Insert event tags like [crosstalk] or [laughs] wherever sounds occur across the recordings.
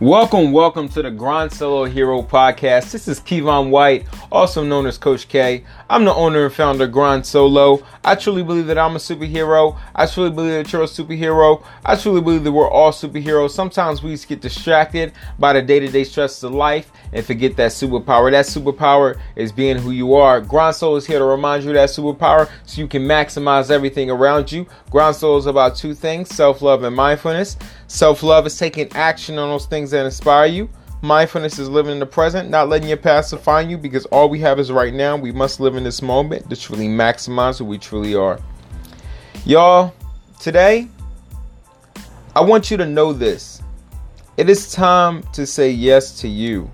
Welcome, welcome to the Grind Solo Hero podcast. This is Kevon White, also known as Coach K. I'm the owner and founder of Grind Solo. I truly believe that I'm a superhero. I truly believe that you're a superhero. I truly believe that we're all superheroes. Sometimes we just get distracted by the day to day stresses of life and forget that superpower. That superpower is being who you are. Grind Solo is here to remind you that superpower so you can maximize everything around you. Grind Solo is about two things self love and mindfulness. Self love is taking action on those things that inspire you. Mindfulness is living in the present, not letting your past define you because all we have is right now. We must live in this moment to truly maximize who we truly are. Y'all, today, I want you to know this. It is time to say yes to you.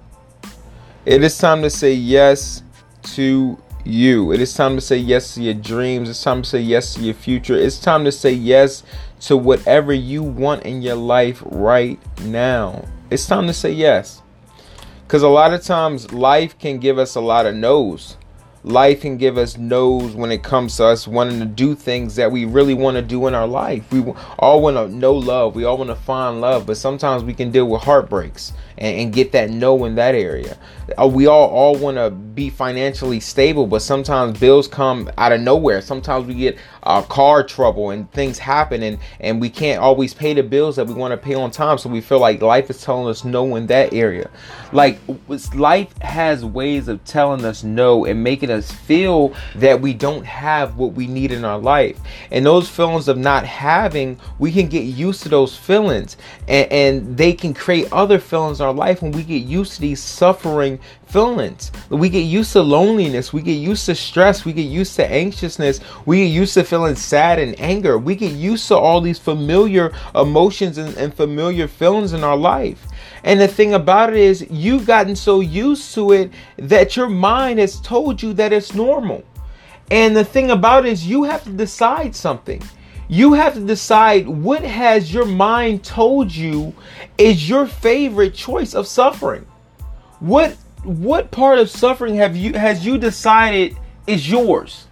It is time to say yes to you. It is time to say yes to your dreams. It's time to say yes to your future. It's time to say yes to whatever you want in your life right now. It's time to say yes. Because a lot of times life can give us a lot of no's. Life can give us no's when it comes to us wanting to do things that we really want to do in our life. We all want to know love. We all want to find love, but sometimes we can deal with heartbreaks and, and get that no in that area. Uh, we all all want to be financially stable, but sometimes bills come out of nowhere. Sometimes we get uh, car trouble and things happen, and and we can't always pay the bills that we want to pay on time. So we feel like life is telling us no in that area. Like life has ways of telling us no and making us feel that we don't have what we need in our life. And those feelings of not having, we can get used to those feelings, and, and they can create other feelings in our life when we get used to these suffering feelings. We get used to loneliness. We get used to stress. We get used to anxiousness. We get used to feeling sad and anger. We get used to all these familiar emotions and, and familiar feelings in our life. And the thing about it is, you've gotten so used to it that your mind has told you that it's normal. And the thing about it is, you have to decide something. You have to decide what has your mind told you is your favorite choice of suffering. What what part of suffering have you has you decided is yours?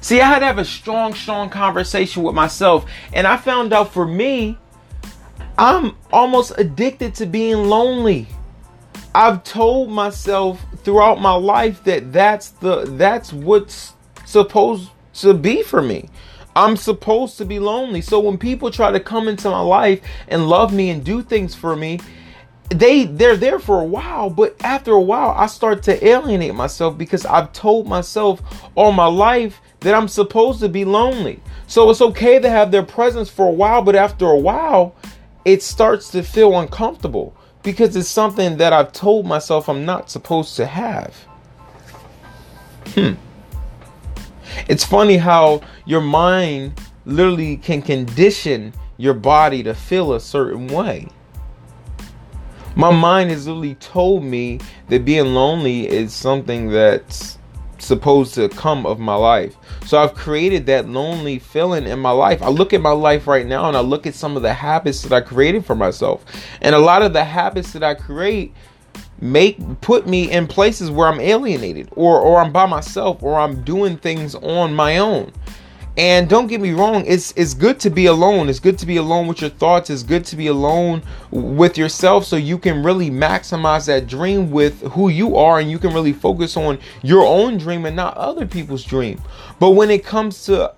See, I had to have a strong, strong conversation with myself, and I found out for me, I'm almost addicted to being lonely. I've told myself throughout my life that that's the that's what's supposed to be for me. I'm supposed to be lonely. So when people try to come into my life and love me and do things for me, they they're there for a while but after a while i start to alienate myself because i've told myself all my life that i'm supposed to be lonely. So it's okay to have their presence for a while but after a while it starts to feel uncomfortable because it's something that i've told myself i'm not supposed to have. Hmm it's funny how your mind literally can condition your body to feel a certain way my mind has literally told me that being lonely is something that's supposed to come of my life. So I've created that lonely feeling in my life. I look at my life right now and I look at some of the habits that I created for myself. And a lot of the habits that I create make put me in places where I'm alienated or or I'm by myself or I'm doing things on my own. And don't get me wrong, it's it's good to be alone. It's good to be alone with your thoughts. It's good to be alone with yourself so you can really maximize that dream with who you are and you can really focus on your own dream and not other people's dream. But when it comes to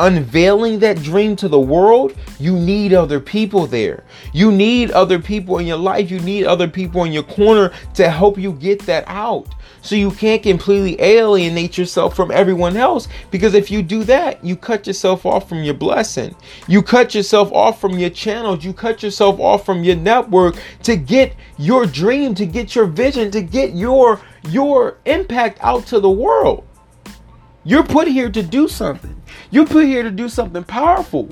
unveiling that dream to the world, you need other people there. You need other people in your life. You need other people in your corner to help you get that out. So you can't completely alienate yourself from everyone else because if you do that, you cut yourself off from your blessing. You cut yourself off from your channels. You cut yourself off from your network to get your dream, to get your vision, to get your your impact out to the world. You're put here to do something. You're put here to do something powerful.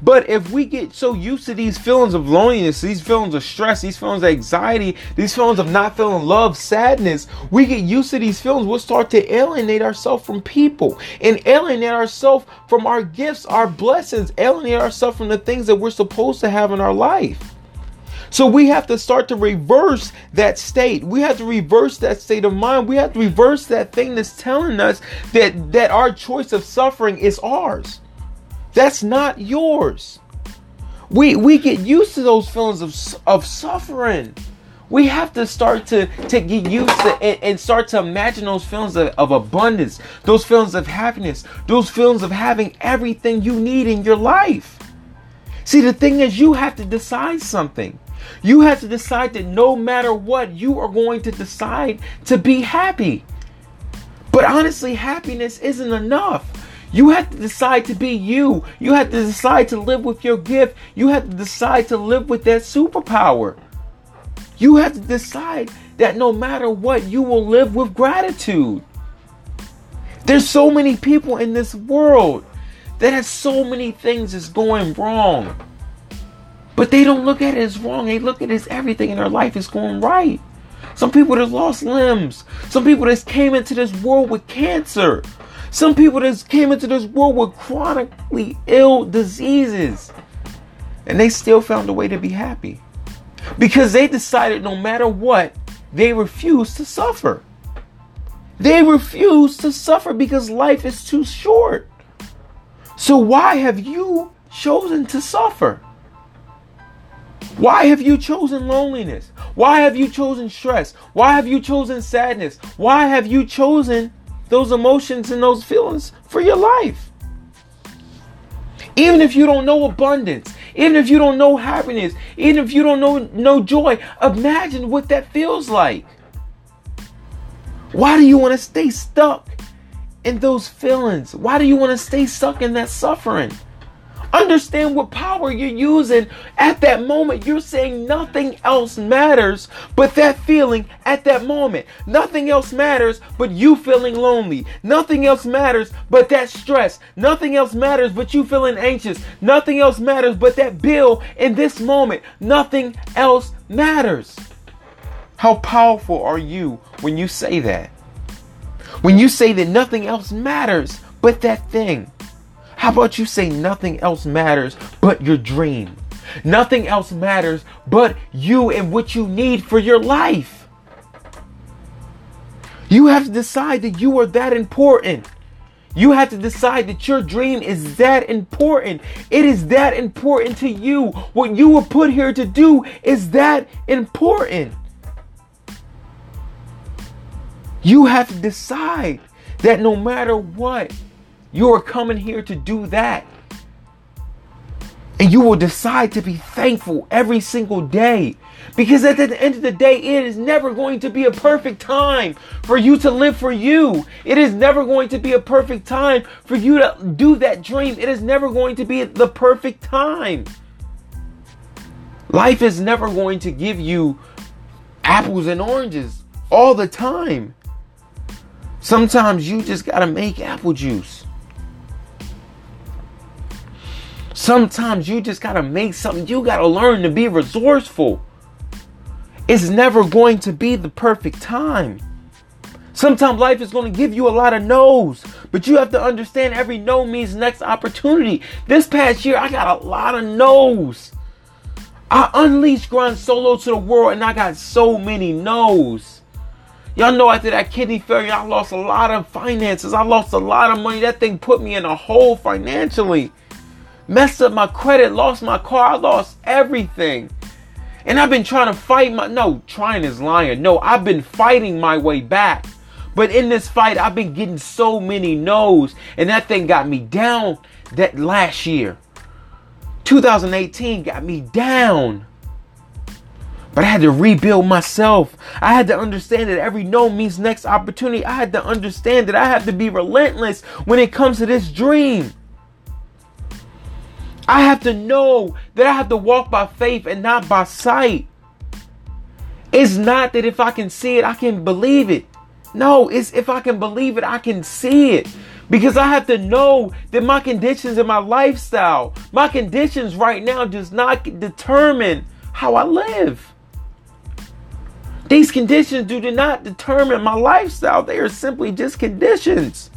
But if we get so used to these feelings of loneliness, these feelings of stress, these feelings of anxiety, these feelings of not feeling love, sadness, we get used to these feelings, we'll start to alienate ourselves from people and alienate ourselves from our gifts, our blessings, alienate ourselves from the things that we're supposed to have in our life. So we have to start to reverse that state. We have to reverse that state of mind. We have to reverse that thing that's telling us that that our choice of suffering is ours. That's not yours. We we get used to those feelings of of suffering. We have to start to, to get used to and, and start to imagine those feelings of, of abundance, those feelings of happiness, those feelings of having everything you need in your life. See, the thing is, you have to decide something. You have to decide that no matter what, you are going to decide to be happy. But honestly, happiness isn't enough. You have to decide to be you. You have to decide to live with your gift. You have to decide to live with that superpower. You have to decide that no matter what, you will live with gratitude. There's so many people in this world that has so many things that's going wrong. But they don't look at it as wrong. They look at it as everything in their life is going right. Some people that lost limbs. Some people that came into this world with cancer. Some people that came into this world with chronically ill diseases. And they still found a way to be happy. Because they decided no matter what, they refused to suffer. They refuse to suffer because life is too short. So why have you chosen to suffer? Why have you chosen loneliness? Why have you chosen stress? Why have you chosen sadness? Why have you chosen those emotions and those feelings for your life? Even if you don't know abundance, even if you don't know happiness, even if you don't know no joy, imagine what that feels like. Why do you want to stay stuck in those feelings? Why do you want to stay stuck in that suffering? Understand what power you're using at that moment. You're saying nothing else matters but that feeling at that moment. Nothing else matters but you feeling lonely. Nothing else matters but that stress. Nothing else matters but you feeling anxious. Nothing else matters but that bill in this moment. Nothing else matters. How powerful are you when you say that? When you say that nothing else matters but that thing. How about you say nothing else matters but your dream? Nothing else matters but you and what you need for your life. You have to decide that you are that important. You have to decide that your dream is that important. It is that important to you. What you were put here to do is that important. You have to decide that no matter what, you are coming here to do that. And you will decide to be thankful every single day. Because at the end of the day, it is never going to be a perfect time for you to live for you. It is never going to be a perfect time for you to do that dream. It is never going to be the perfect time. Life is never going to give you apples and oranges all the time. Sometimes you just got to make apple juice. Sometimes you just gotta make something, you gotta learn to be resourceful. It's never going to be the perfect time. Sometimes life is going to give you a lot of no's, but you have to understand every no means next opportunity. This past year, I got a lot of no's. I unleashed Grind Solo to the world and I got so many no's. Y'all know after that kidney failure, I lost a lot of finances. I lost a lot of money. That thing put me in a hole financially messed up my credit, lost my car, I lost everything. And I've been trying to fight my no, trying is lying. No, I've been fighting my way back. But in this fight, I've been getting so many no's, and that thing got me down that last year. 2018 got me down. But I had to rebuild myself. I had to understand that every no means next opportunity. I had to understand that I have to be relentless when it comes to this dream. I have to know that I have to walk by faith and not by sight. It's not that if I can see it, I can believe it. No, it's if I can believe it, I can see it. Because I have to know that my conditions and my lifestyle, my conditions right now does not determine how I live. These conditions do not determine my lifestyle. They are simply just conditions.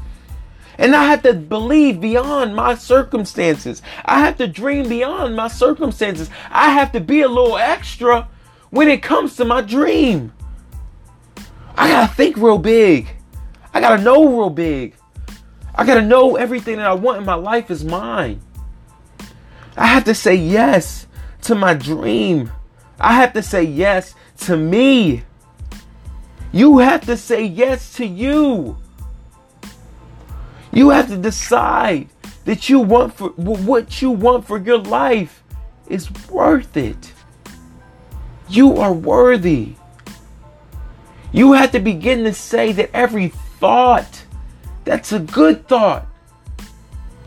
And I have to believe beyond my circumstances. I have to dream beyond my circumstances. I have to be a little extra when it comes to my dream. I gotta think real big. I gotta know real big. I gotta know everything that I want in my life is mine. I have to say yes to my dream. I have to say yes to me. You have to say yes to you. You have to decide that you want for what you want for your life is worth it. You are worthy. You have to begin to say that every thought that's a good thought.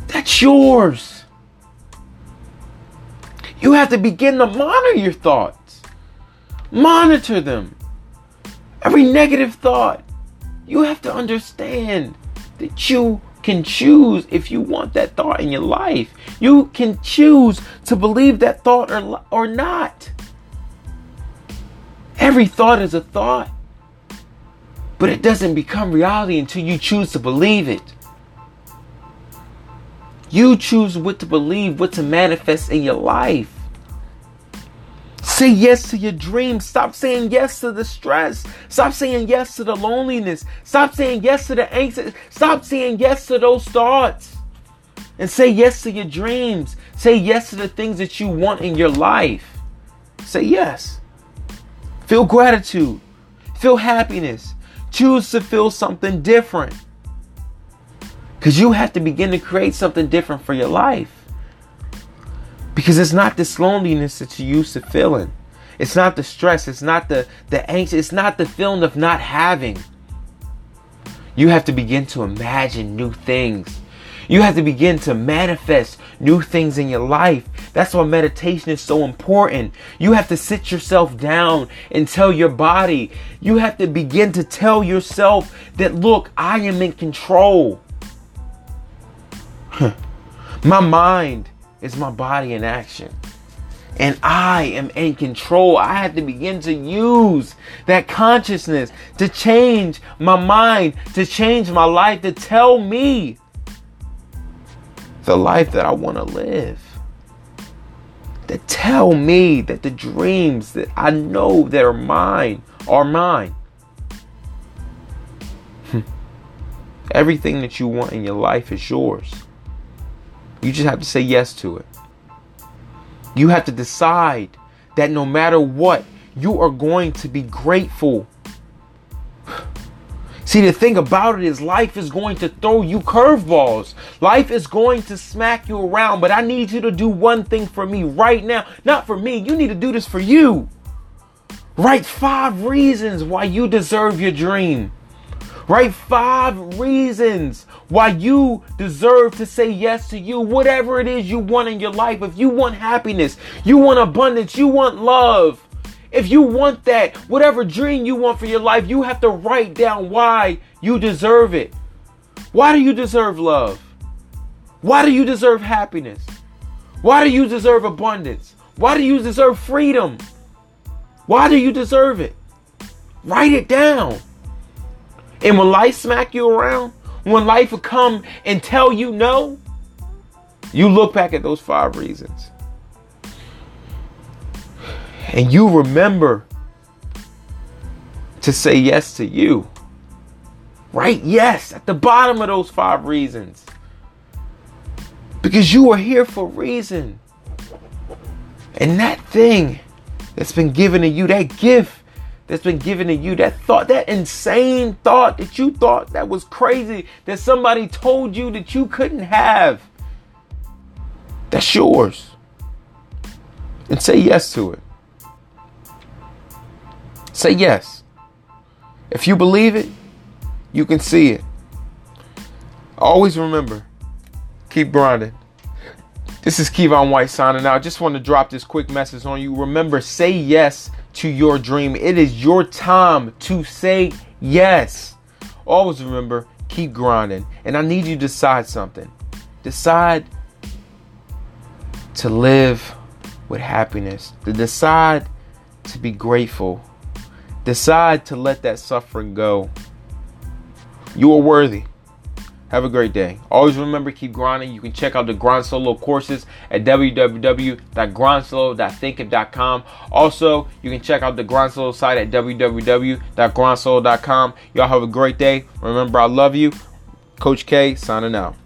That's yours. You have to begin to monitor your thoughts. Monitor them. Every negative thought. You have to understand that you can choose if you want that thought in your life. You can choose to believe that thought or, or not. Every thought is a thought, but it doesn't become reality until you choose to believe it. You choose what to believe, what to manifest in your life. Say yes to your dreams. Stop saying yes to the stress. Stop saying yes to the loneliness. Stop saying yes to the anxiety. Stop saying yes to those thoughts. And say yes to your dreams. Say yes to the things that you want in your life. Say yes. Feel gratitude. Feel happiness. Choose to feel something different. Because you have to begin to create something different for your life. Because it's not this loneliness that you're used to feeling. It's not the stress. It's not the, the anxious. It's not the feeling of not having. You have to begin to imagine new things. You have to begin to manifest new things in your life. That's why meditation is so important. You have to sit yourself down and tell your body. You have to begin to tell yourself that, look, I am in control. [laughs] My mind is my body in action. And I am in control. I have to begin to use that consciousness to change my mind, to change my life, to tell me the life that I want to live. To tell me that the dreams that I know that are mine are mine. [laughs] Everything that you want in your life is yours. You just have to say yes to it. You have to decide that no matter what, you are going to be grateful. [sighs] See, the thing about it is, life is going to throw you curveballs. Life is going to smack you around, but I need you to do one thing for me right now. Not for me, you need to do this for you. Write five reasons why you deserve your dream. Write five reasons why you deserve to say yes to you, whatever it is you want in your life. If you want happiness, you want abundance, you want love. If you want that, whatever dream you want for your life, you have to write down why you deserve it. Why do you deserve love? Why do you deserve happiness? Why do you deserve abundance? Why do you deserve freedom? Why do you deserve it? Write it down. And when life smack you around, when life will come and tell you no, you look back at those five reasons. And you remember to say yes to you. Right? Yes, at the bottom of those five reasons. Because you are here for a reason. And that thing that's been given to you, that gift that's been given to you, that thought, that insane thought that you thought that was crazy, that somebody told you that you couldn't have, that's yours. And say yes to it. Say yes. If you believe it, you can see it. Always remember, keep grinding. This is Kevon White signing out. Just want to drop this quick message on you. Remember, say yes to your dream. It is your time to say yes. Always remember, keep grinding. And I need you to decide something. Decide to live with happiness, to decide to be grateful, decide to let that suffering go. You are worthy. Have a great day. Always remember, keep grinding. You can check out the Grind Solo courses at www.grindsolo.thinkific.com. Also, you can check out the Grind Solo site at www.grindsolo.com. Y'all have a great day. Remember, I love you. Coach K signing out.